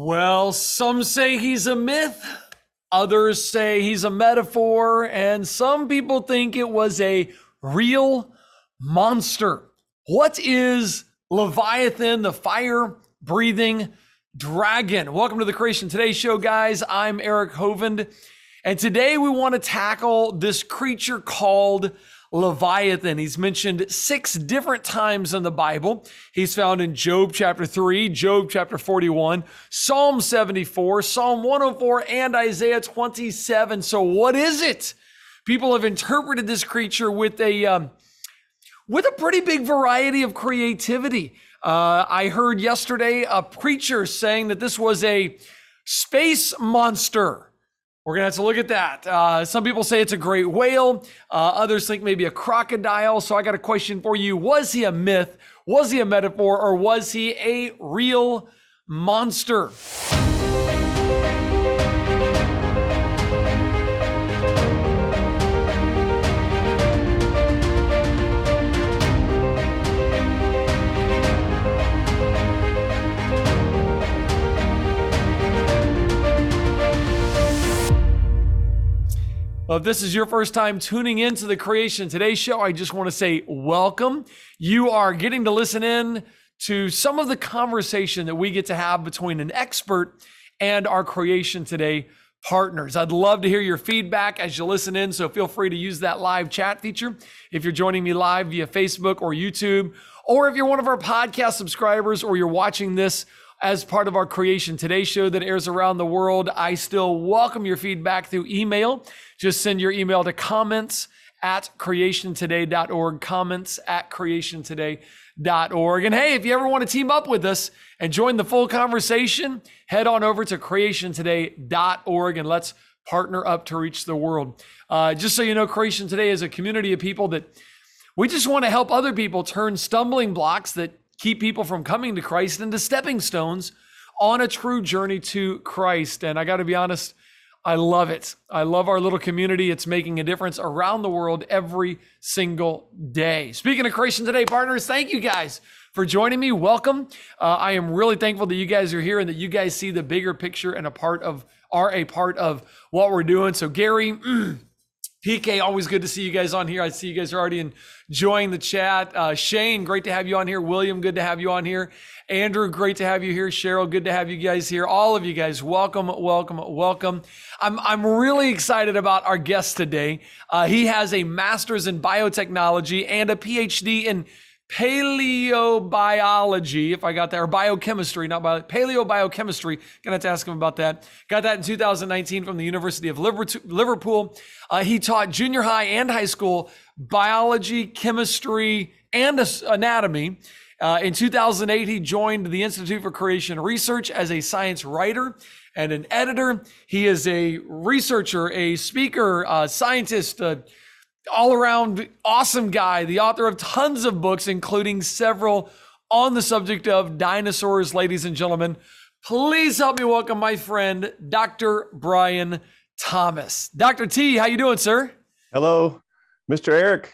Well, some say he's a myth, others say he's a metaphor, and some people think it was a real monster. What is Leviathan, the fire breathing dragon? Welcome to the Creation Today show, guys. I'm Eric Hovind, and today we want to tackle this creature called Leviathan. He's mentioned six different times in the Bible. He's found in Job chapter 3, Job chapter 41, Psalm 74, Psalm 104, and Isaiah 27. So, what is it? People have interpreted this creature with a um, with a pretty big variety of creativity. Uh, I heard yesterday a preacher saying that this was a space monster. We're going to have to look at that. Uh, some people say it's a great whale. Uh, others think maybe a crocodile. So I got a question for you. Was he a myth? Was he a metaphor? Or was he a real monster? Well, if this is your first time tuning into the Creation Today show, I just want to say welcome. You are getting to listen in to some of the conversation that we get to have between an expert and our Creation Today partners. I'd love to hear your feedback as you listen in, so feel free to use that live chat feature if you're joining me live via Facebook or YouTube, or if you're one of our podcast subscribers or you're watching this as part of our Creation Today show that airs around the world. I still welcome your feedback through email just send your email to comments at creationtoday.org, comments at creationtoday.org. And hey, if you ever want to team up with us and join the full conversation, head on over to creationtoday.org and let's partner up to reach the world. Uh, just so you know, Creation Today is a community of people that we just want to help other people turn stumbling blocks that keep people from coming to Christ into stepping stones on a true journey to Christ. And I got to be honest, I love it. I love our little community. It's making a difference around the world every single day. Speaking of Creation Today partners, thank you guys for joining me. Welcome. Uh, I am really thankful that you guys are here and that you guys see the bigger picture and a part of are a part of what we're doing. So Gary, mm, PK, always good to see you guys on here. I see you guys are already enjoying the chat. Uh, Shane, great to have you on here. William, good to have you on here. Andrew, great to have you here. Cheryl, good to have you guys here. All of you guys, welcome, welcome, welcome. I'm, I'm really excited about our guest today. Uh, he has a master's in biotechnology and a PhD in paleobiology, if I got that, or biochemistry, not bio, paleobiochemistry. Gonna have to ask him about that. Got that in 2019 from the University of Liverpool. Uh, he taught junior high and high school biology, chemistry, and anatomy. Uh, in 2008, he joined the Institute for Creation Research as a science writer and an editor. He is a researcher, a speaker, a scientist, all around awesome guy, the author of tons of books, including several on the subject of dinosaurs, ladies and gentlemen. Please help me welcome my friend, Dr. Brian Thomas. Dr. T, how you doing, sir? Hello, Mr. Eric.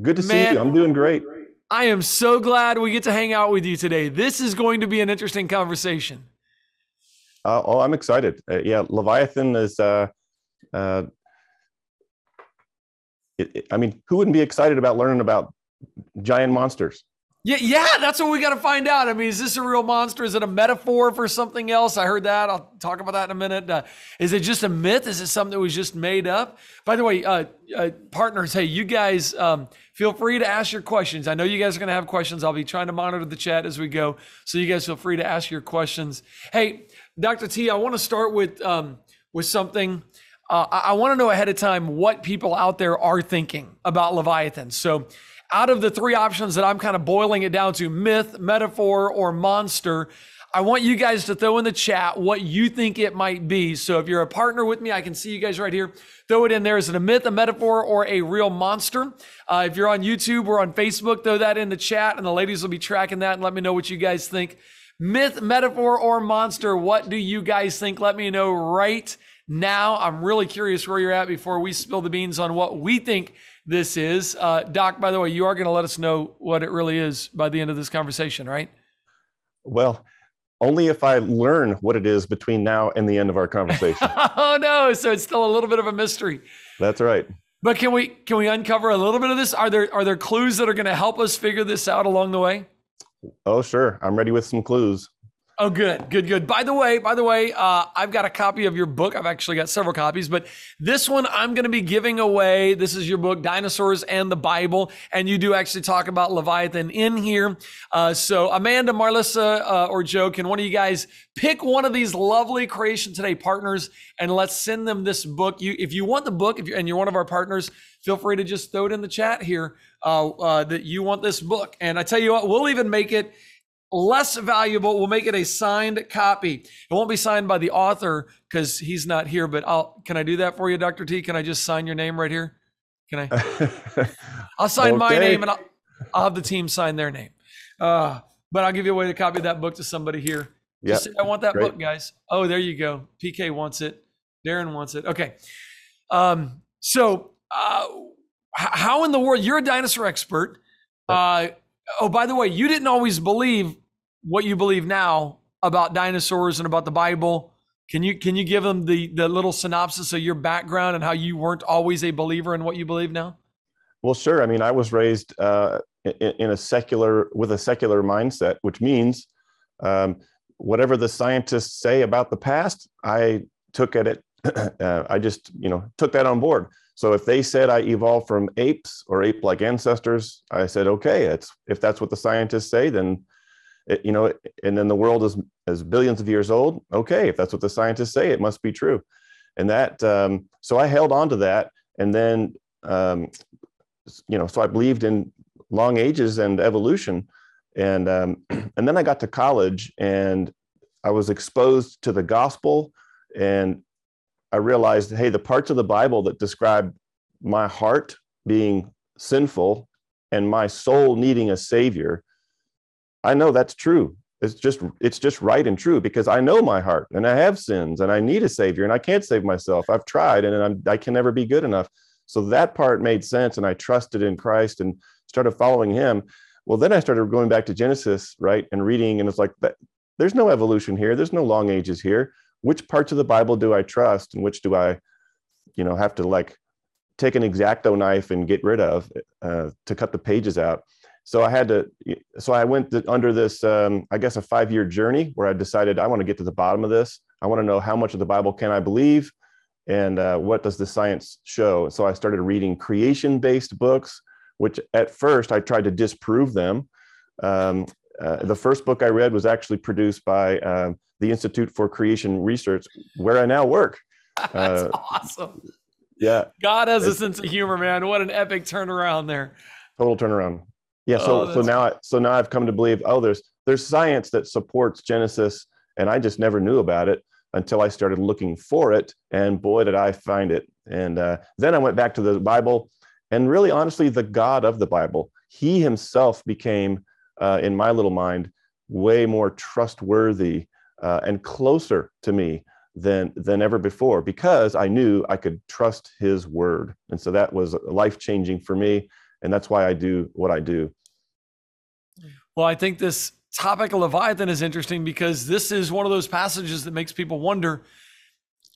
Good to Man, see you. I'm doing great. I am so glad we get to hang out with you today. This is going to be an interesting conversation. Uh, oh, I'm excited. Uh, yeah, Leviathan is uh, uh it, it, I mean, who wouldn't be excited about learning about giant monsters? Yeah, yeah, that's what we got to find out. I mean, is this a real monster? Is it a metaphor for something else? I heard that. I'll talk about that in a minute. Uh, is it just a myth? Is it something that was just made up? By the way, uh, uh, partners, hey, you guys um, feel free to ask your questions. I know you guys are going to have questions. I'll be trying to monitor the chat as we go, so you guys feel free to ask your questions. Hey, Dr. T, I want to start with um, with something uh, I, I want to know ahead of time what people out there are thinking about Leviathan. So, out of the three options that I'm kind of boiling it down to myth, metaphor, or monster, I want you guys to throw in the chat what you think it might be. So if you're a partner with me, I can see you guys right here. Throw it in there. Is it a myth, a metaphor, or a real monster? Uh, if you're on YouTube or on Facebook, throw that in the chat, and the ladies will be tracking that and let me know what you guys think. Myth, metaphor, or monster? What do you guys think? Let me know right now. I'm really curious where you're at before we spill the beans on what we think this is. Uh, Doc, by the way, you are going to let us know what it really is by the end of this conversation, right? Well, only if I learn what it is between now and the end of our conversation. oh no! So it's still a little bit of a mystery. That's right. But can we can we uncover a little bit of this? Are there are there clues that are going to help us figure this out along the way? Oh, sure. I'm ready with some clues. Oh, good, good, good. By the way, by the way, uh, I've got a copy of your book. I've actually got several copies, but this one I'm going to be giving away. This is your book, Dinosaurs and the Bible, and you do actually talk about Leviathan in here. Uh, so, Amanda, Marlissa, uh, or Joe, can one of you guys pick one of these lovely Creation Today partners and let's send them this book? You, if you want the book, if you're, and you're one of our partners, feel free to just throw it in the chat here uh, uh, that you want this book. And I tell you what, we'll even make it less valuable. We'll make it a signed copy. It won't be signed by the author because he's not here, but I'll can I do that for you, Dr. T? Can I just sign your name right here? Can I? I'll sign okay. my name and I'll, I'll, have the team sign their name. Uh, but I'll give you a way to copy that book to somebody here. Yeah, I want that Great. book, guys. Oh, there you go. PK wants it. Darren wants it. Okay. Um, so, uh, how in the world? You're a dinosaur expert. Uh, oh, by the way, you didn't always believe what you believe now about dinosaurs and about the Bible. Can you can you give them the the little synopsis of your background and how you weren't always a believer in what you believe now? Well, sure. I mean, I was raised uh, in, in, a secular with a secular mindset, which means um, whatever the scientists say about the past, I took at it. uh, I just you know took that on board. So if they said I evolved from apes or ape-like ancestors, I said, okay, it's if that's what the scientists say, then it, you know, and then the world is is billions of years old. Okay, if that's what the scientists say, it must be true. And that, um, so I held on to that, and then, um, you know, so I believed in long ages and evolution, and um, and then I got to college, and I was exposed to the gospel, and I realized, hey, the parts of the Bible that describe my heart being sinful and my soul needing a savior I know that's true. It's just it's just right and true because I know my heart and I have sins and I need a savior and I can't save myself. I've tried and I'm, I can never be good enough. So that part made sense and I trusted in Christ and started following him. Well, then I started going back to Genesis, right, and reading and it's like there's no evolution here. There's no long ages here. Which parts of the Bible do I trust and which do I you know have to like take an exacto knife and get rid of uh, to cut the pages out so I had to, so I went to, under this, um, I guess, a five year journey where I decided I want to get to the bottom of this. I want to know how much of the Bible can I believe and uh, what does the science show. So I started reading creation based books, which at first I tried to disprove them. Um, uh, the first book I read was actually produced by uh, the Institute for Creation Research, where I now work. That's uh, awesome. Yeah. God has a sense of humor, man. What an epic turnaround there. Total turnaround. Yeah. So oh, so now I, so now I've come to believe oh there's there's science that supports Genesis and I just never knew about it until I started looking for it and boy did I find it. And uh, then I went back to the Bible and really honestly the God of the Bible. He himself became uh, in my little mind way more trustworthy uh, and closer to me than than ever before because I knew I could trust his word. And so that was life changing for me and that's why I do what I do. Well, I think this topic of Leviathan is interesting because this is one of those passages that makes people wonder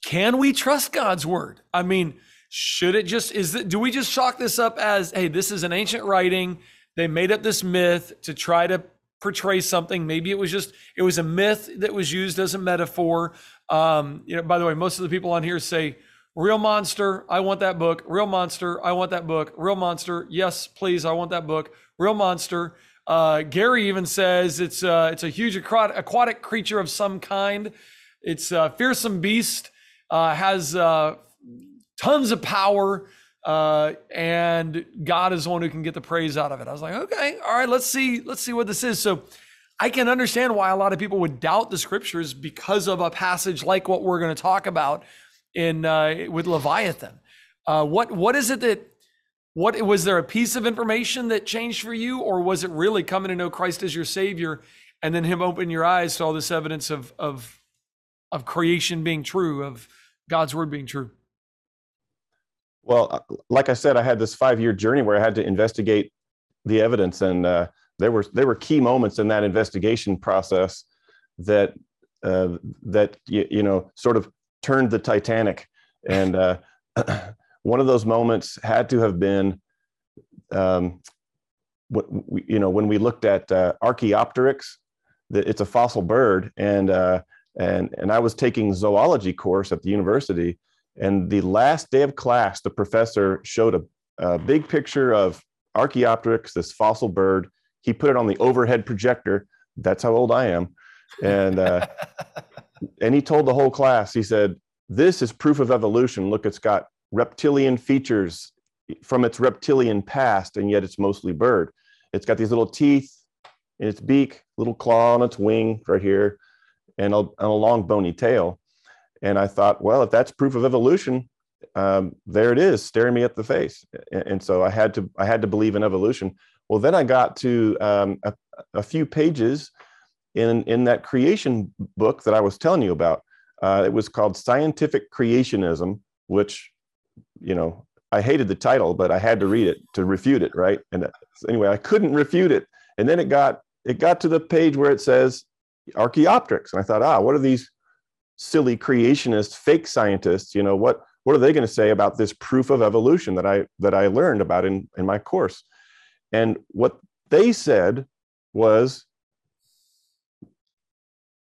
can we trust God's word? I mean, should it just is it do we just chalk this up as hey, this is an ancient writing, they made up this myth to try to portray something. Maybe it was just it was a myth that was used as a metaphor. Um, you know, by the way, most of the people on here say Real Monster, I want that book. Real Monster, I want that book. Real Monster, yes, please, I want that book. Real Monster. Uh, Gary even says it's uh, it's a huge aquatic creature of some kind. It's a fearsome beast, uh, has uh, tons of power, uh, and God is the one who can get the praise out of it. I was like, okay, all right, let's see, let's see what this is. So I can understand why a lot of people would doubt the scriptures because of a passage like what we're going to talk about in uh, with Leviathan. Uh, what what is it that what was there a piece of information that changed for you, or was it really coming to know Christ as your Savior, and then Him open your eyes to all this evidence of of of creation being true, of God's word being true? Well, uh, like I said, I had this five year journey where I had to investigate the evidence, and uh, there were there were key moments in that investigation process that uh, that you, you, know sort of turned the Titanic. And uh, one of those moments had to have been, um, what we, you know, when we looked at uh, Archaeopteryx. That it's a fossil bird, and uh, and and I was taking zoology course at the university, and the last day of class, the professor showed a, a big picture of Archaeopteryx, this fossil bird. He put it on the overhead projector. That's how old I am, and uh, and he told the whole class. He said, "This is proof of evolution. Look, it's got reptilian features from its reptilian past, and yet it's mostly bird. It's got these little teeth in its beak, little claw on its wing right here, and a, and a long bony tail. And I thought, well, if that's proof of evolution, um, there it is, staring me at the face. And, and, so I had to I had to believe in evolution. Well, then I got to um, a, a, few pages in in that creation book that I was telling you about. Uh, it was called Scientific Creationism, which you know I hated the title, but I had to read it to refute it, right? And uh, anyway, I couldn't refute it. And then it got it got to the page where it says Archaeopteryx, and I thought, ah, what are these silly creationist fake scientists? You know what? What are they going to say about this proof of evolution that I that I learned about in in my course? And what they said was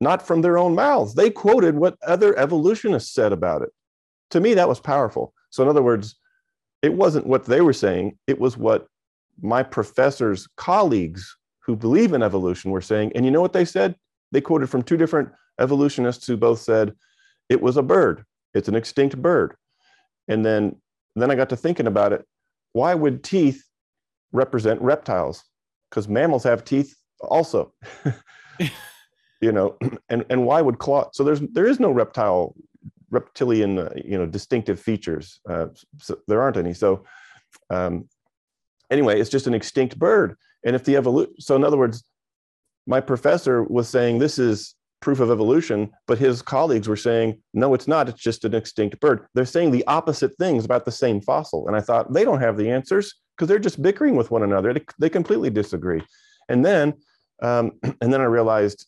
not from their own mouths. They quoted what other evolutionists said about it. To me, that was powerful. So, in other words, it wasn't what they were saying, it was what my professor's colleagues who believe in evolution were saying. And you know what they said? They quoted from two different evolutionists who both said it was a bird, it's an extinct bird. And then, then I got to thinking about it. Why would teeth represent reptiles? Because mammals have teeth also. you know, and, and why would claw? So there's there is no reptile reptilian uh, you know distinctive features. Uh, so there aren't any. So um, anyway, it's just an extinct bird. And if the evolution, so in other words, my professor was saying this is proof of evolution, but his colleagues were saying, no, it's not. It's just an extinct bird. They're saying the opposite things about the same fossil. And I thought they don't have the answers because they're just bickering with one another. They, they completely disagree. And then, um, and then I realized,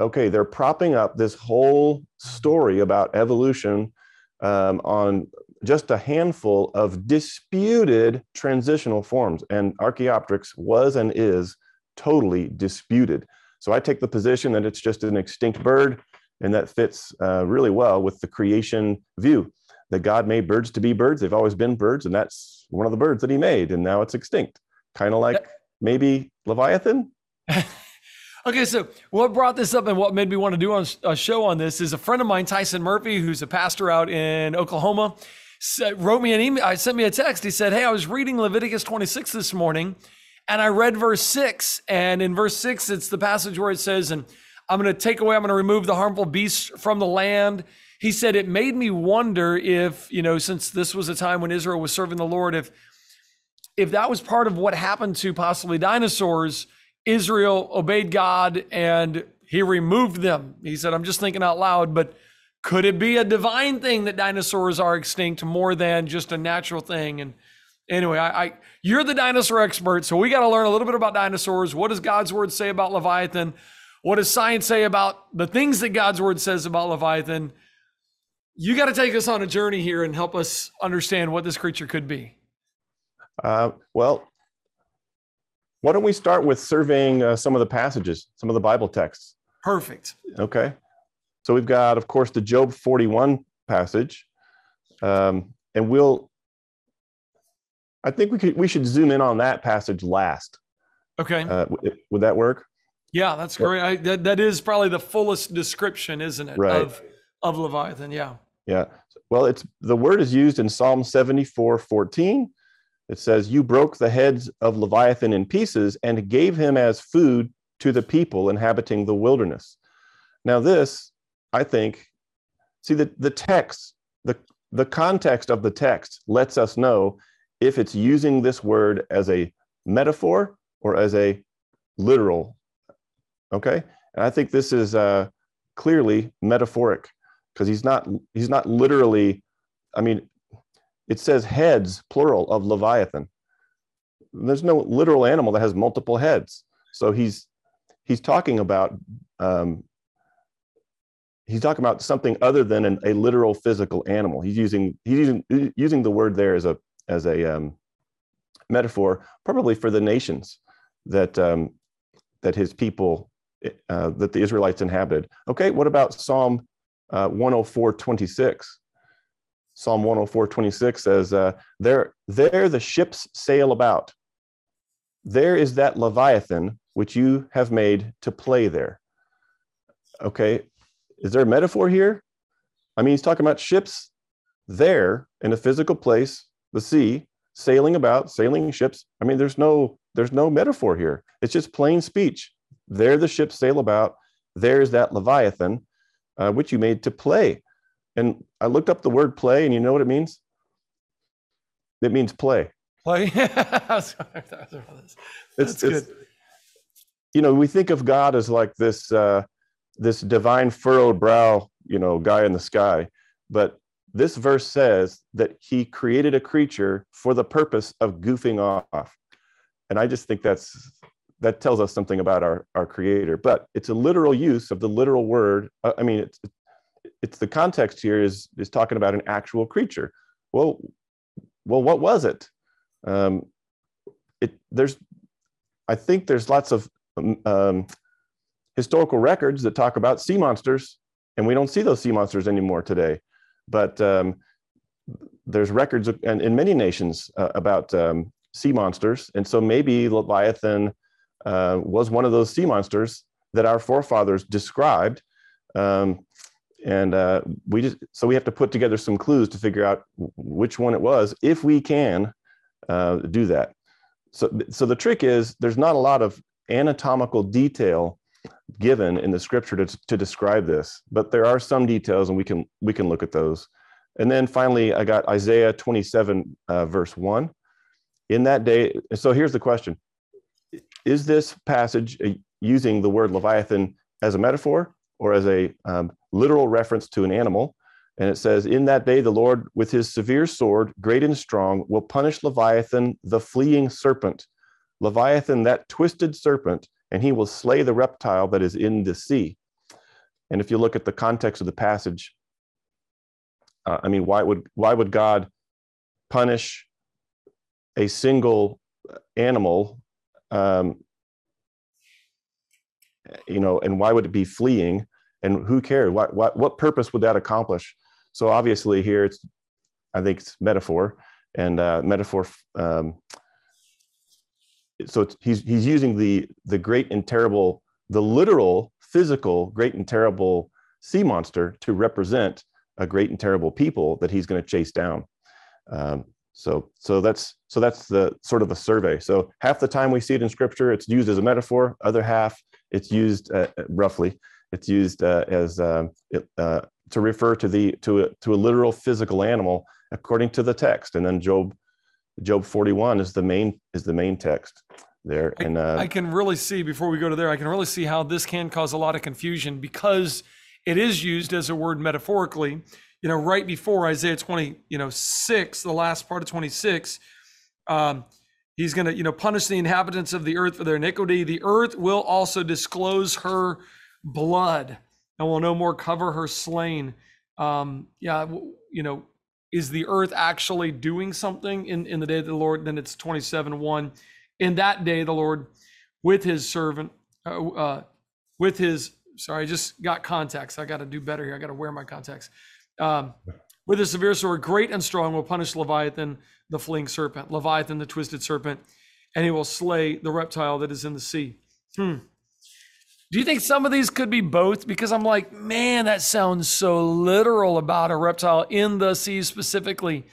okay, they're propping up this whole story about evolution um, on just a handful of disputed transitional forms. And Archaeopteryx was and is totally disputed. So I take the position that it's just an extinct bird, and that fits uh, really well with the creation view that God made birds to be birds. They've always been birds, and that's one of the birds that he made, and now it's extinct. Kind of like maybe Leviathan. Okay, so what brought this up and what made me want to do a show on this is a friend of mine, Tyson Murphy, who's a pastor out in Oklahoma wrote me an email. I sent me a text. He said, Hey, I was reading Leviticus 26 this morning and I read verse six. And in verse six, it's the passage where it says, And I'm going to take away, I'm going to remove the harmful beasts from the land. He said, It made me wonder if, you know, since this was a time when Israel was serving the Lord, if if that was part of what happened to possibly dinosaurs, Israel obeyed God and he removed them. He said, I'm just thinking out loud, but could it be a divine thing that dinosaurs are extinct more than just a natural thing? And anyway, I, I you're the dinosaur expert, so we got to learn a little bit about dinosaurs. What does God's word say about Leviathan? What does science say about the things that God's word says about Leviathan? You got to take us on a journey here and help us understand what this creature could be. Uh, well, why don't we start with surveying uh, some of the passages, some of the Bible texts? Perfect. Okay. So we've got, of course, the Job 41 passage. Um, and we'll, I think we could, we should zoom in on that passage last. Okay. Uh, would that work? Yeah, that's great. I, that, that is probably the fullest description, isn't it? Right. Of, of Leviathan. Yeah. Yeah. Well, it's the word is used in Psalm 74 14. It says, You broke the heads of Leviathan in pieces and gave him as food to the people inhabiting the wilderness. Now, this I think, see the, the text, the, the context of the text lets us know if it's using this word as a metaphor or as a literal. Okay. And I think this is uh, clearly metaphoric because he's not he's not literally, I mean, it says heads, plural, of Leviathan. There's no literal animal that has multiple heads. So he's he's talking about um, he's talking about something other than an, a literal physical animal. He's using he's using using the word there as a as a um, metaphor, probably for the nations that um, that his people uh, that the Israelites inhabited. Okay, what about Psalm uh, 104, 26? Psalm 104, 26 says, uh, there, there the ships sail about. There is that Leviathan which you have made to play there. Okay, is there a metaphor here? I mean, he's talking about ships there in a physical place, the sea, sailing about, sailing ships. I mean, there's no there's no metaphor here. It's just plain speech. There the ships sail about. There's that Leviathan, uh, which you made to play. And I looked up the word play, and you know what it means? It means play. Play. That's it's, good. It's, you know, we think of God as like this uh, this divine furrowed brow, you know, guy in the sky. But this verse says that he created a creature for the purpose of goofing off. And I just think that's that tells us something about our, our creator. But it's a literal use of the literal word. Uh, I mean, it's it's the context here is is talking about an actual creature. Well, well, what was it? Um, it there's, I think there's lots of um, um, historical records that talk about sea monsters, and we don't see those sea monsters anymore today. But um, there's records and in many nations uh, about um, sea monsters, and so maybe Leviathan uh, was one of those sea monsters that our forefathers described. Um, and uh, we just so we have to put together some clues to figure out which one it was if we can uh, do that. So so the trick is there's not a lot of anatomical detail given in the scripture to, to describe this but there are some details and we can we can look at those. And then finally i got isaiah 27 uh, verse 1 in that day so here's the question. Is this passage uh, using the word leviathan as a metaphor or as a um, literal reference to an animal. And it says, In that day, the Lord, with his severe sword, great and strong, will punish Leviathan, the fleeing serpent, Leviathan, that twisted serpent, and he will slay the reptile that is in the sea. And if you look at the context of the passage, uh, I mean, why would why would God punish a single animal? Um, you know, and why would it be fleeing? And who cares? What, what, what purpose would that accomplish? So obviously here it's, I think it's metaphor and uh, metaphor. Um, so he's, he's using the, the great and terrible, the literal physical great and terrible sea monster to represent a great and terrible people that he's going to chase down. Um, so, so that's so that's the sort of a survey. So half the time we see it in scripture, it's used as a metaphor. Other half, it's used uh, roughly it's used uh, as um, it, uh, to refer to the to a, to a literal physical animal according to the text. And then Job Job 41 is the main is the main text there. I, and uh, I can really see before we go to there, I can really see how this can cause a lot of confusion because it is used as a word metaphorically. You know, right before Isaiah 20, you know, six, the last part of 26, um, he's going to, you know, punish the inhabitants of the earth for their iniquity. The earth will also disclose her blood and will no more cover her slain. Um, yeah, you know, is the earth actually doing something in, in the day of the Lord? Then it's 27 1. In that day, the Lord with his servant, uh, uh, with his, sorry, I just got contacts. I got to do better here. I got to wear my contacts. Um, with a severe sword, great and strong, will punish Leviathan, the fleeing serpent, Leviathan, the twisted serpent, and he will slay the reptile that is in the sea. Hmm. Do you think some of these could be both? Because I'm like, man, that sounds so literal about a reptile in the sea specifically.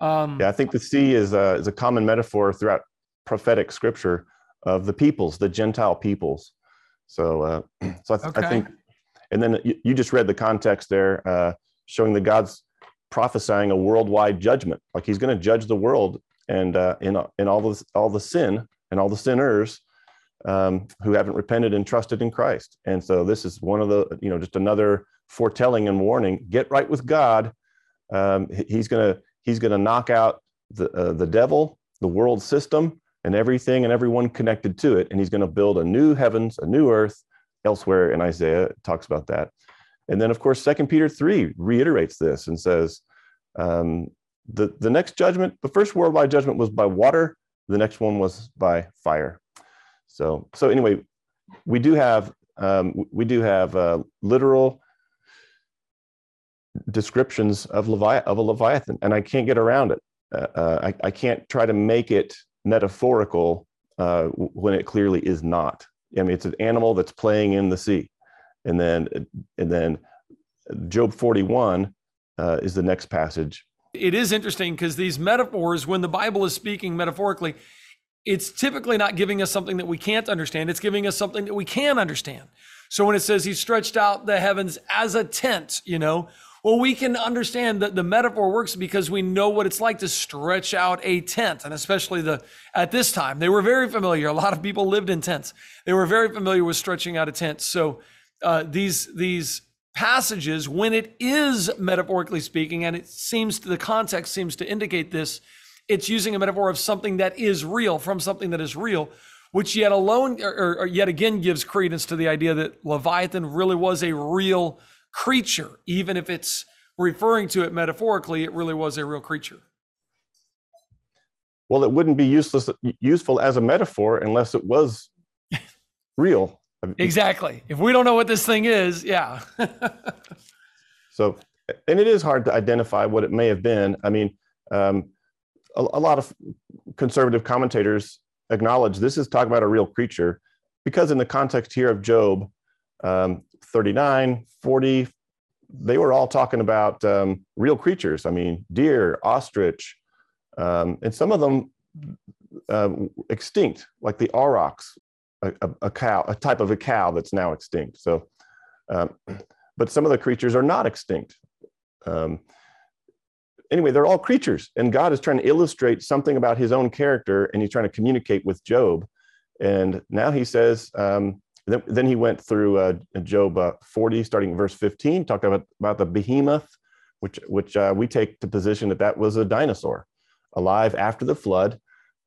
Um, yeah, I think the sea is a, is a common metaphor throughout prophetic scripture of the peoples, the Gentile peoples. So, uh, so I, th- okay. I, think, and then you, you, just read the context there, uh, showing that God's prophesying a worldwide judgment, like He's going to judge the world and uh, in in all the all the sin and all the sinners um, who haven't repented and trusted in Christ. And so this is one of the, you know, just another foretelling and warning. Get right with God. Um, he's gonna he's gonna knock out the uh, the devil, the world system, and everything and everyone connected to it. And he's gonna build a new heavens, a new earth. Elsewhere in Isaiah, talks about that. And then, of course, Second Peter 3 reiterates this and says, um, the, the next judgment, the first worldwide judgment was by water, the next one was by fire. So, so anyway, we do have um, we do have uh, literal descriptions of, Levi- of a leviathan, and I can't get around it. Uh, uh, I, I can't try to make it metaphorical uh, when it clearly is not. I mean, it's an animal that's playing in the sea, and then and then Job 41 uh, is the next passage. It is interesting because these metaphors, when the Bible is speaking metaphorically, it's typically not giving us something that we can't understand. It's giving us something that we can understand. So when it says he stretched out the heavens as a tent, you know, well, we can understand that the metaphor works because we know what it's like to stretch out a tent. And especially the at this time, they were very familiar. A lot of people lived in tents. They were very familiar with stretching out a tent. So uh, these these passages, when it is metaphorically speaking, and it seems the context seems to indicate this, it's using a metaphor of something that is real from something that is real, which yet alone or, or yet again gives credence to the idea that Leviathan really was a real creature, even if it's referring to it metaphorically, it really was a real creature. Well, it wouldn't be useless useful as a metaphor unless it was real. Exactly. If we don't know what this thing is, yeah. so, and it is hard to identify what it may have been. I mean, um, a, a, lot of conservative commentators acknowledge this is talking about a real creature because, in the context here of Job um, 39, 40, they were all talking about um, real creatures. I mean, deer, ostrich, um, and some of them uh, extinct, like the aurochs, a, a, a, cow, a type of a cow that's now extinct. So, um, but some of the creatures are not extinct. Anyway, they're all creatures, and God is trying to illustrate something about His own character, and He's trying to communicate with Job. And now He says, um, then, then, He went through uh, Job uh, 40, starting verse 15, talked about about the behemoth, which which uh, we take to position that that was a dinosaur, alive after the flood,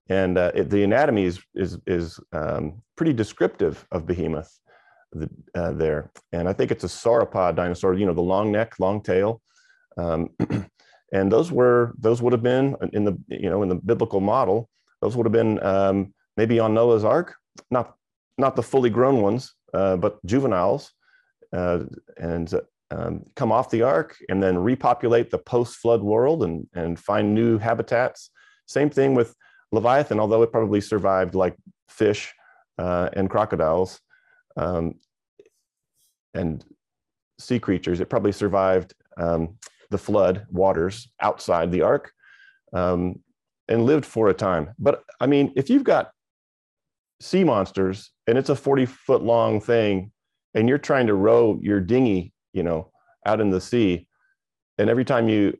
and uh, it, the anatomy is is is um, pretty descriptive of behemoth. The, uh, there, and I think it's a sauropod dinosaur. You know, the long neck, long tail. Um, and those were those would have been in the you know in the biblical model those would have been um, maybe on noah's ark not not the fully grown ones uh, but juveniles uh, and um, come off the ark and then repopulate the post-flood world and and find new habitats. Same thing with leviathan although it probably survived like fish uh, and crocodiles um, and sea creatures it probably survived um, the flood waters outside the ark um, and lived for a time. But I mean, if you've got sea monsters and it's a 40 foot long thing and you're trying to row your dinghy, you know, out in the sea, and every time you,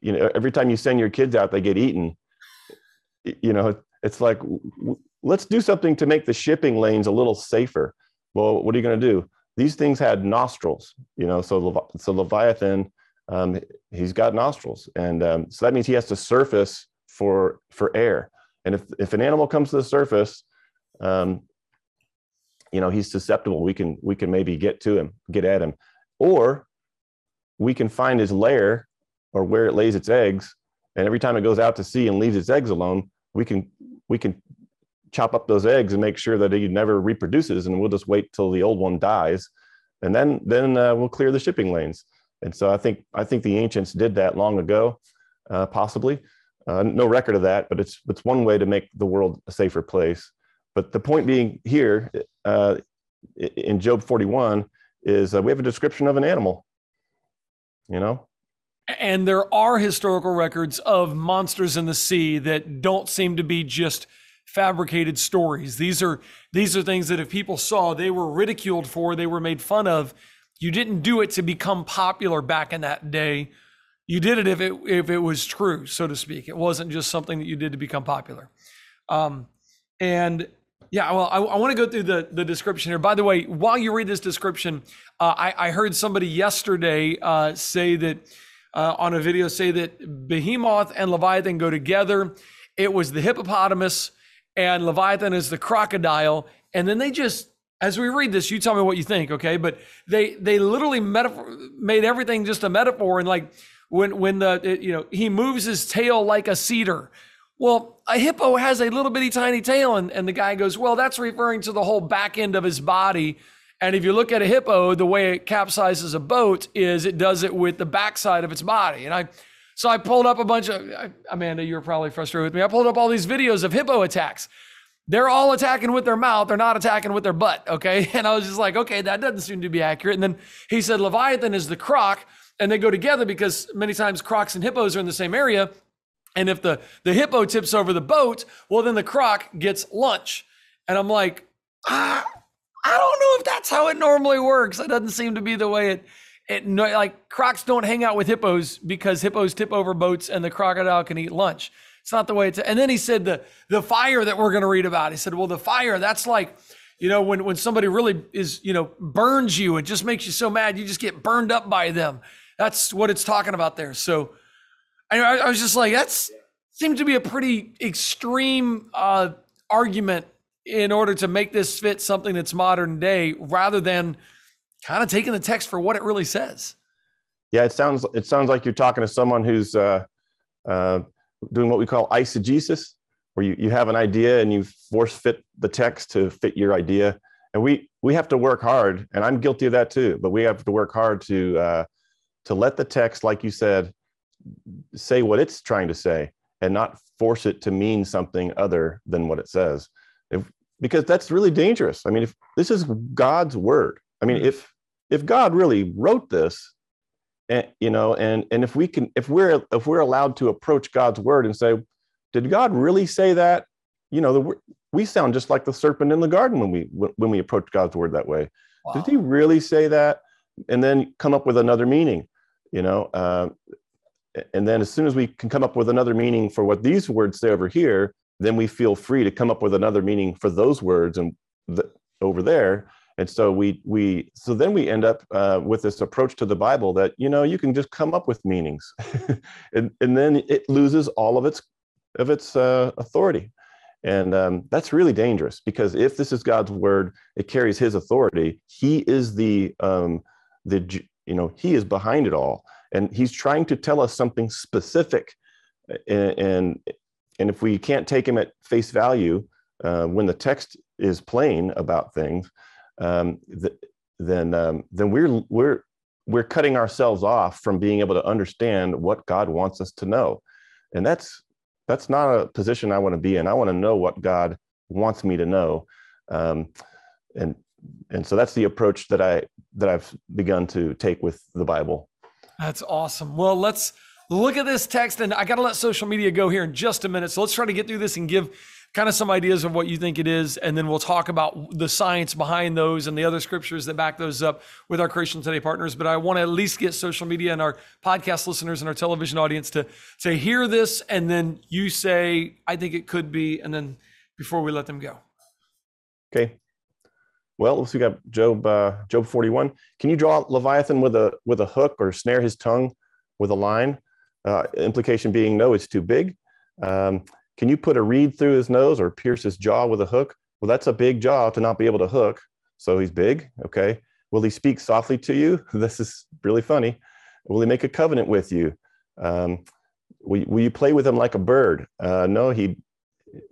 you know, every time you send your kids out, they get eaten. You know, it's like, let's do something to make the shipping lanes a little safer. Well, what are you going to do? These things had nostrils, you know, so, so Leviathan um, he's got nostrils, and um, so that means he has to surface for for air. And if if an animal comes to the surface, um, you know he's susceptible. We can we can maybe get to him, get at him, or we can find his lair or where it lays its eggs. And every time it goes out to sea and leaves its eggs alone, we can we can chop up those eggs and make sure that he never reproduces. And we'll just wait till the old one dies, and then then uh, we'll clear the shipping lanes. And so I think I think the ancients did that long ago, uh, possibly. Uh, no record of that, but it's it's one way to make the world a safer place. But the point being here uh, in Job 41 is uh, we have a description of an animal. You know, and there are historical records of monsters in the sea that don't seem to be just fabricated stories. These are these are things that if people saw, they were ridiculed for, they were made fun of you didn't do it to become popular back in that day. You did it if it if it was true, so to speak. It wasn't just something that you did to become popular. Um, and yeah, well, I, I want to go through the the description here. By the way, while you read this description, uh, I, I heard somebody yesterday uh, say that uh, on a video say that Behemoth and Leviathan go together. It was the hippopotamus and Leviathan is the crocodile, and then they just as we read this, you tell me what you think, okay? But they they literally metaphor, made everything just a metaphor, and like when when the you know he moves his tail like a cedar. Well, a hippo has a little bitty tiny tail, and, and the guy goes, well, that's referring to the whole back end of his body. And if you look at a hippo, the way it capsizes a boat is it does it with the backside of its body. And I, so I pulled up a bunch of, Amanda, you're probably frustrated with me. I pulled up all these videos of hippo attacks. They're all attacking with their mouth. They're not attacking with their butt. Okay. And I was just like, okay, that doesn't seem to be accurate. And then he said Leviathan is the croc, and they go together because many times crocs and hippos are in the same area. And if the, the hippo tips over the boat, well, then the croc gets lunch. And I'm like, ah, I don't know if that's how it normally works. It doesn't seem to be the way it, it like crocs don't hang out with hippos because hippos tip over boats and the crocodile can eat lunch. It's not the way it's. And then he said the the fire that we're going to read about. He said, well, the fire that's like, you know, when when somebody really is, you know, burns you and just makes you so mad, you just get burned up by them. That's what it's talking about there. So I, I was just like, that's seemed to be a pretty extreme uh, argument in order to make this fit something that's modern day, rather than kind of taking the text for what it really says. Yeah, it sounds it sounds like you're talking to someone who's uh, uh, doing what we call eisegesis, where you, you have an idea and you force fit the text to fit your idea. And we we have to work hard, and I'm guilty of that too. But we have to work hard to uh, to let the text, like you said, say what it's trying to say and not force it to mean something other than what it says if, because that's really dangerous i mean if this is god's word i mean mm-hmm. if if god really wrote this and you know and and if we can if we're if we're allowed to approach god's word and say did god really say that? You know the, we sound just like the serpent in the garden when we when we approach god's word that way. Wow. did he really say that? And then come up with another meaning you know uh, and then as soon as we can come up with another meaning for what these words say over here then we feel free to come up with another meaning for those words and the, over there and so we we so then we end up uh, with this approach to the bible that you know you can just come up with meanings. And, and then it loses all of its of its uh, authority. And um, that's really dangerous because if this is god's word it carries his authority he is the um, the you know he is behind it all. And he's trying to tell us something specific. And and, and if we can't take him at face value uh, when the text is plain about things um, th- then um, then we're we're we're cutting ourselves off from being able to understand what God wants us to know, and that's that's not a position I want to be in. I want to know what God wants me to know, um, and and so that's the approach that I that I've begun to take with the Bible. That's awesome. Well, let's look at this text, and I got to let social media go here in just a minute. So let's try to get through this and give kind of some ideas of what you think it is, and then we'll talk about the science behind those and the other scriptures that back those up with our Creation Today partners. But I want to at least get social media and our podcast listeners and our television audience to to hear this, and then you say, "I think it could be," and then before we let them go. Okay. Well, let's we got Job uh, Job 41. Can you draw Leviathan with a with a hook or snare his tongue with a line? Uh, implication being no, it's too big. Um, can you put a reed through his nose or pierce his jaw with a hook? Well, that's a big jaw to not be able to hook. So he's big. Okay. Will he speak softly to you? This is really funny. Will he make a covenant with you? Um, will, will you play with him like a bird? Uh, no, he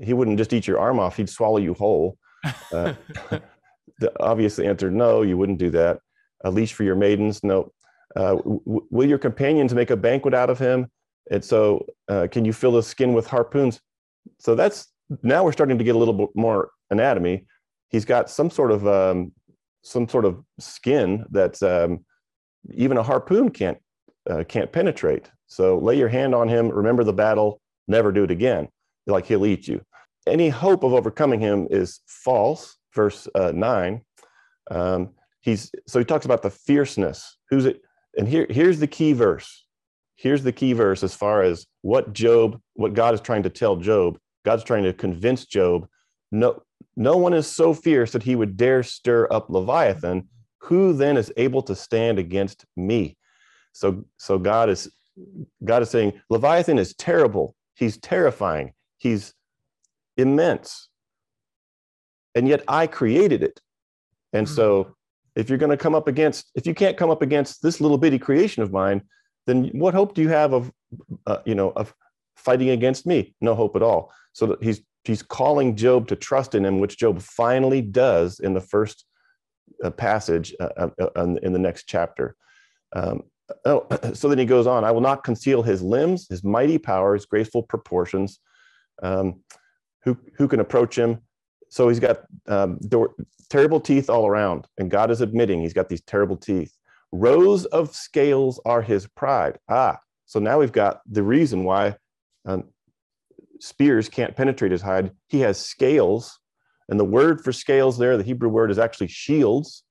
he wouldn't just eat your arm off. He'd swallow you whole. Uh, the obvious answer, no, you wouldn't do that. A leash for your maidens, no. Uh, w- will your companions make a banquet out of him? And so, uh, can you fill his skin with harpoons? So that's now we're starting to get a little bit more anatomy. He's got some sort of um, some sort of skin that um, even a harpoon can't uh, can't penetrate. So lay your hand on him. Remember the battle. Never do it again. Like he'll eat you. Any hope of overcoming him is false verse uh, 9 um, he's so he talks about the fierceness who's it and here here's the key verse here's the key verse as far as what job what god is trying to tell job. God's trying to convince job no no one is so fierce that he would dare stir up leviathan. Who then is able to stand against me? So so god is god is saying leviathan is terrible. He's terrifying. He's immense. And yet I created it. And Mhm. so if you're going to come up against, if you can't come up against this little bitty creation of mine, then what hope do you have of, uh, you know, of fighting against me? No hope at all. So he's he's calling Job to trust in him, which Job finally does in the first uh, passage uh, uh, uh, in the next chapter. Um, oh, so then he goes on. I will not conceal his limbs, his mighty power, his graceful proportions. Um, who who can approach him? So he's got um, terrible teeth all around, and God is admitting he's got these terrible teeth. Rows of scales are his pride. Ah, so now we've got the reason why um, spears can't penetrate his hide. He has scales, and the word for scales there, the Hebrew word is actually shields,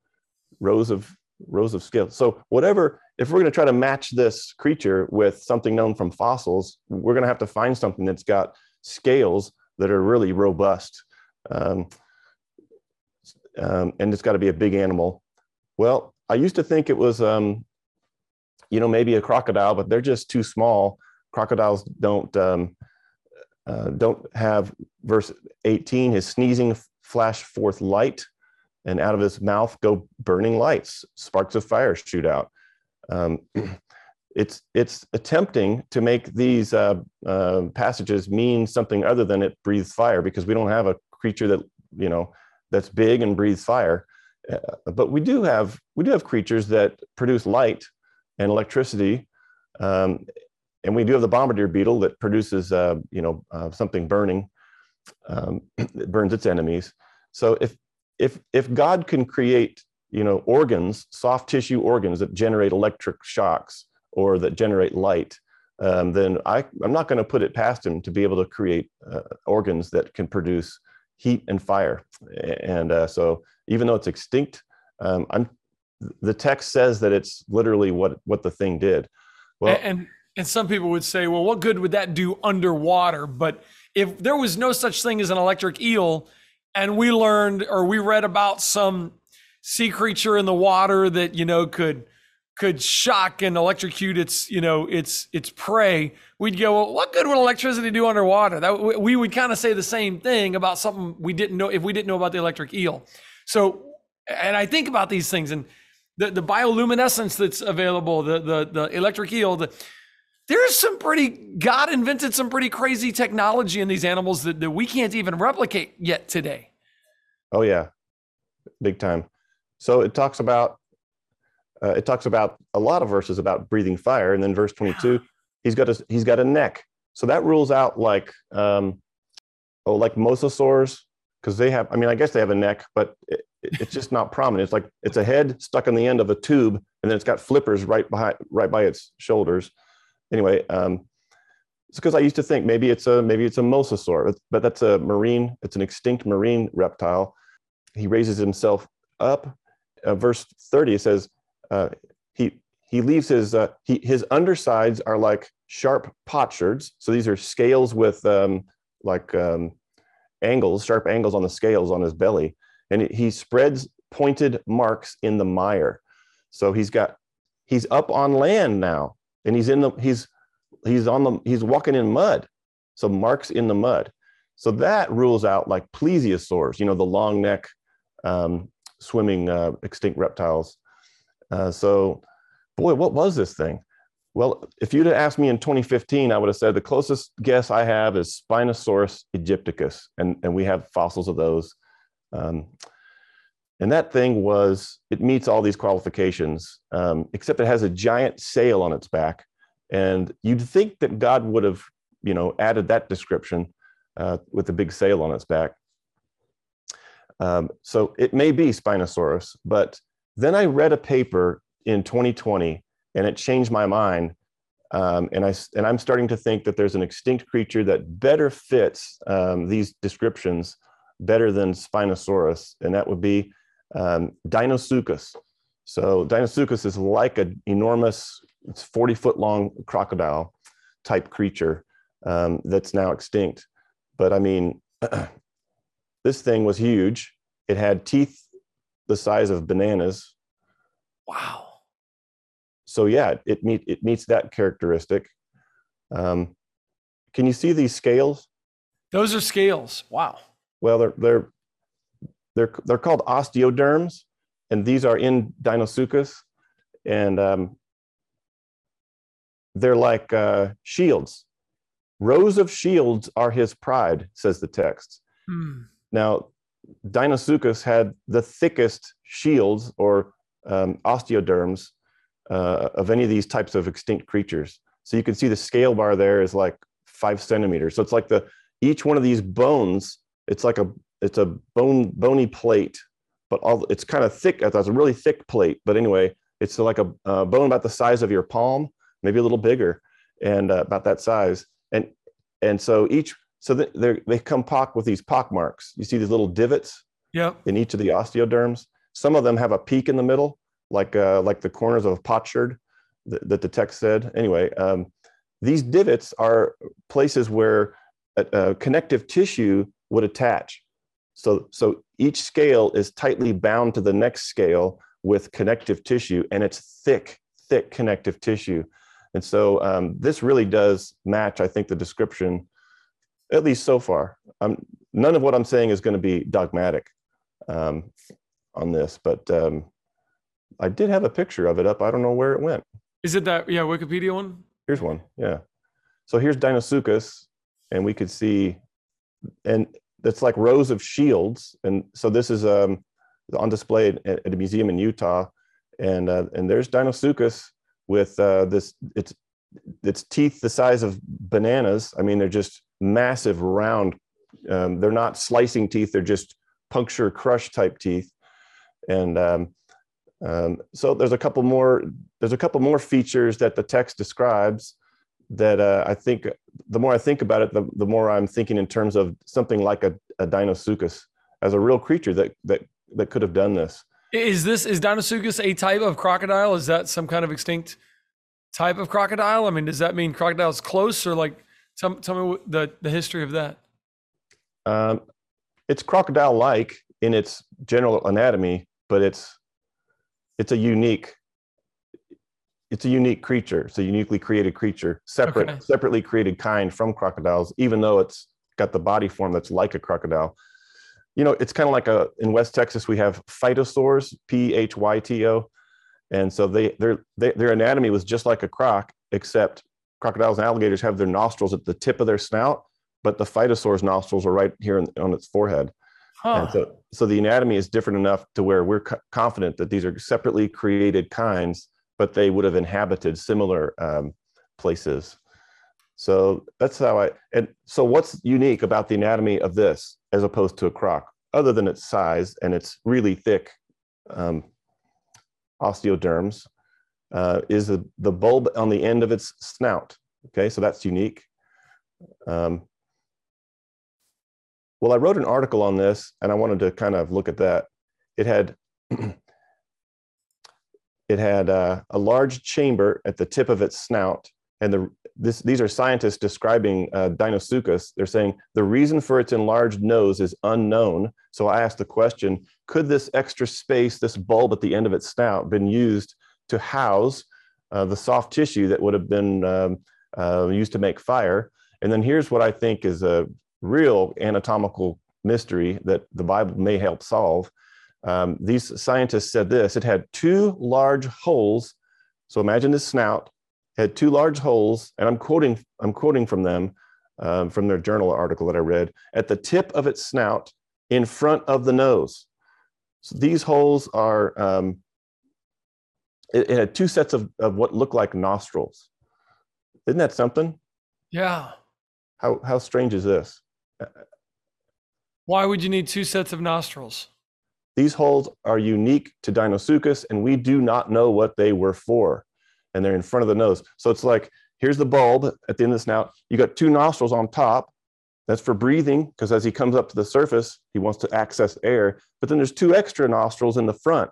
rows of rows of scales. So whatever, if we're going to try to match this creature with something known from fossils, we're going to have to find something that's got scales that are really robust. Um, um, and it's got to be a big animal. Well, I used to think it was, um, you know, maybe a crocodile, but they're just too small. Crocodiles don't um, uh, don't have verse 18. His sneezing flash forth light, and out of his mouth go burning lights. Sparks of fire shoot out. Um, it's it's attempting to make these uh, uh, passages mean something other than it breathes fire because we don't have a creature that you know that's big and breathes fire. Uh, but we do have we do have creatures that produce light and electricity, um, and we do have the bombardier beetle that produces uh, you know uh, something burning, um, burns its enemies. So if if if God can create you know organs, soft tissue organs that generate electric shocks or that generate light, um, then I, I'm not going to put it past him to be able to create uh, organs that can produce heat and fire. And uh, so even though it's extinct, um, I'm, the text says that it's literally what, what the thing did. Well, and, and some people would say, well, what good would that do underwater? But if there was no such thing as an electric eel, and we learned or we read about some sea creature in the water that you know could could shock and electrocute its you know its its prey we'd go well what good would electricity do underwater that we would kind of say the same thing about something we didn't know if we didn't know about the electric eel so and i think about these things and the, the bioluminescence that's available the the, the electric eel the, there's some pretty god invented some pretty crazy technology in these animals that, that we can't even replicate yet today. Oh yeah. Big time. So it talks about uh, it talks about a lot of verses about breathing fire, and then verse 22, he's got a he's got a neck. So that rules out like um, oh like mosasaurs because they have. I mean, I guess they have a neck, but it, it's just not prominent. It's like it's a head stuck on the end of a tube, and then it's got flippers right behind right by its shoulders. Anyway, um, it's because I used to think maybe it's a maybe it's a mosasaur, but that's a marine. It's an extinct marine reptile. He raises himself up. Uh, verse 30 says uh, he he leaves his uh, he, his undersides are like sharp potsherds. So these are scales with um, like um, angles, sharp angles on the scales on his belly, and he spreads pointed marks in the mire. So he's got he's up on land now, and he's in the he's he's on the he's walking in mud. So marks in the mud. So that rules out like plesiosaurs, you know, the long neck um, swimming uh, extinct reptiles. Uh, so, boy, what was this thing? Well, if you'd have asked me in 2015, I would have said the closest guess I have is Spinosaurus aegyptiacus, and, and we have fossils of those. Um, and that thing was, it meets all these qualifications, um, except it has a giant sail on its back. And you'd think that God would have, you know, added that description uh, with a big sail on its back. Um, so it may be Spinosaurus, but then I read a paper in 2020 and it changed my mind. Um, and, I, and I'm starting to think that there's an extinct creature that better fits um, these descriptions better than Spinosaurus, and that would be um, Deinosuchus. So Deinosuchus is like an enormous, it's 40 foot long crocodile type creature um, that's now extinct. But I mean, this thing was huge. It had teeth the size of bananas. Wow. So yeah, it meet it meets that characteristic. Um, can you see these scales? Those are scales. Wow. Well, they're they're they're they're called osteoderms, and these are in Deinosuchus. and um, they're like uh, shields. Rows of shields are his pride, says the text. Hmm. Now, Deinosuchus had the thickest shields or um, osteoderms uh, of any of these types of extinct creatures. So you can see the scale bar there is like five centimeters. So it's like the each one of these bones. It's like a it's a bone bony plate, but all it's kind of thick. It's a really thick plate. But anyway, it's like a, a bone about the size of your palm, maybe a little bigger, and uh, about that size. And and so each so they they come pock with these pock marks. You see these little divots in each of the osteoderms. Some of them have a peak in the middle, like uh, like the corners of a potsherd that, that the text said. Anyway, um, these divots are places where a, a connective tissue would attach. So so each scale is tightly bound to the next scale with connective tissue, and it's thick, thick connective tissue. And so um, this really does match, I think, the description, at least so far. Um, none of what I'm saying is going to be dogmatic um, on this, but um, I did have a picture of it up. I don't know where it went. Is it that yeah Wikipedia one? Here's one. Yeah. So here's Deinosuchus, and we could see, and it's like rows of shields. And so this is um, on display at, at a museum in Utah, and uh, and there's Deinosuchus with uh, this. It's its teeth the size of bananas. I mean, they're just massive, round. Um, they're not slicing teeth. They're just puncture crush type teeth. And um, um, so there's a couple more. There's a couple more features that the text describes that uh, I think the more I think about it, the, the more I'm thinking in terms of something like a, a Deinosuchus as a real creature that that that could have done this. Is this is Deinosuchus a type of crocodile? Is that some kind of extinct type of crocodile? I mean, does that mean crocodile's close or like tell, tell me the, the history of that? Um, it's crocodile-like in its general anatomy, but it's it's a unique it's a unique creature. It's a uniquely created creature, separate Okay. separately created kind from crocodiles, even though it's got the body form that's like a crocodile. You know, it's kind of like a in West Texas we have phytosaurs, P H Y T O, and so they their they, their anatomy was just like a croc, except crocodiles and alligators have their nostrils at the tip of their snout, but the phytosaur's nostrils are right here on, on its forehead. Huh. And so, so the anatomy is different enough to where we're co- confident that these are separately created kinds, but they would have inhabited similar um, places. So that's how I. And so, what's unique about the anatomy of this as opposed to a croc, other than its size and its really thick um, osteoderms, uh, is the, the bulb on the end of its snout. Okay, so that's unique. Um, well, I wrote an article on this and I wanted to kind of look at that. It had it had uh, a large chamber at the tip of its snout, and the this these are scientists describing uh, Deinosuchus. They're saying the reason for its enlarged nose is unknown. So I asked the question: Could this extra space, this bulb at the end of its snout, been used to house uh, the soft tissue that would have been um, uh, used to make fire? And then here's what I think is a real anatomical mystery that the Bible may help solve. Um, these scientists said this it had two large holes. So imagine this snout had two large holes, and I'm quoting, I'm quoting from them um, from their journal article that I read at the tip of its snout in front of the nose. So these holes are, um, it, it had two sets of, of what looked like nostrils. Isn't that something? yeah. How, how strange is this? Why would you need two sets of nostrils? These holes are unique to Deinosuchus, and we do not know what they were for. And they're in front of the nose. So it's like here's the bulb at the end of the snout. You got two nostrils on top. That's for breathing, because as he comes up to the surface, he wants to access air. But then there's two extra nostrils in the front.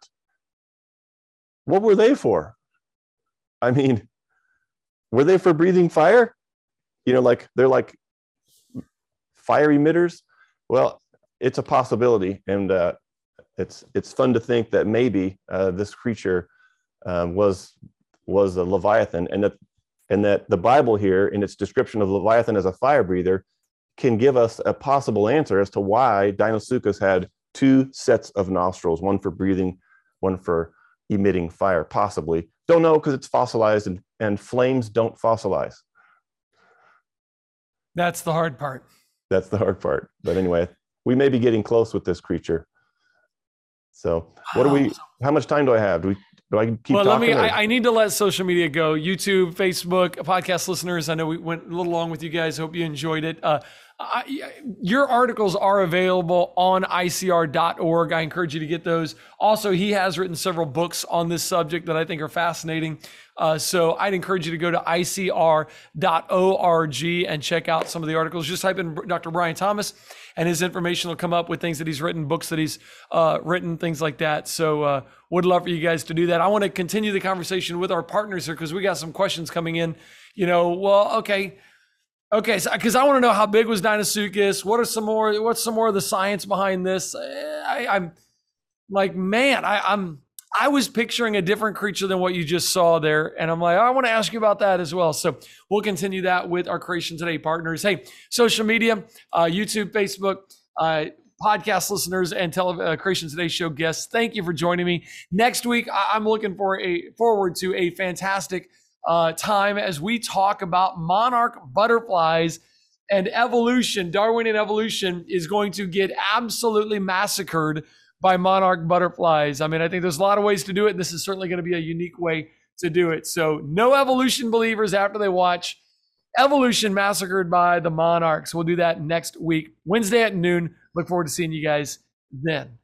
What were they for? I mean, were they for breathing fire? You know, like they're like fire emitters. Well, it's a possibility, and uh, it's it's fun to think that maybe uh, this creature um, was was a leviathan, and that and that the Bible here, in its description of leviathan as a fire breather, can give us a possible answer as to why Deinosuchus had two sets of nostrils, one for breathing, one for emitting fire, possibly. Don't know because it's fossilized and, and flames don't fossilize. That's the hard part. That's the hard part. But anyway, we may be getting close with this creature. So, what do we? How much time do I have? Do we? Do I keep well, talking? let me. I, I need to let social media go. YouTube, Facebook, podcast listeners. I know we went a little long with you guys. Hope you enjoyed it. Uh, I, your articles are available on ICR.org. I encourage you to get those. Also, he has written several books on this subject that I think are fascinating. Uh, so I'd encourage you to go to ICR.org and check out some of the articles. Just type in Dr. Brian Thomas, and his information will come up with things that he's written, books that he's uh, written, things like that. So uh, would love for you guys to do that. I want to continue the conversation with our partners here because we got some questions coming in. You know, well, okay. Okay, so because I want to know how big was Deinosuchus? What are some more? What's some more of the science behind this? I, I'm like, man, I, I'm I was picturing a different creature than what you just saw there, and I'm like, I want to ask you about that as well. So we'll continue that with our Creation Today partners. Hey, social media, uh, YouTube, Facebook. Uh, podcast listeners and tele- uh, Creation Today show guests, thank you for joining me. Next week, I- I'm looking for a forward to a fantastic uh, time as we talk about monarch butterflies and evolution. Darwinian evolution is going to get absolutely massacred by monarch butterflies. I mean, I think there's a lot of ways to do it. And this is certainly going to be a unique way to do it. So, no evolution believers after they watch Evolution Massacred by the Monarchs. We'll do that next week, Wednesday at noon. Look forward to seeing you guys then.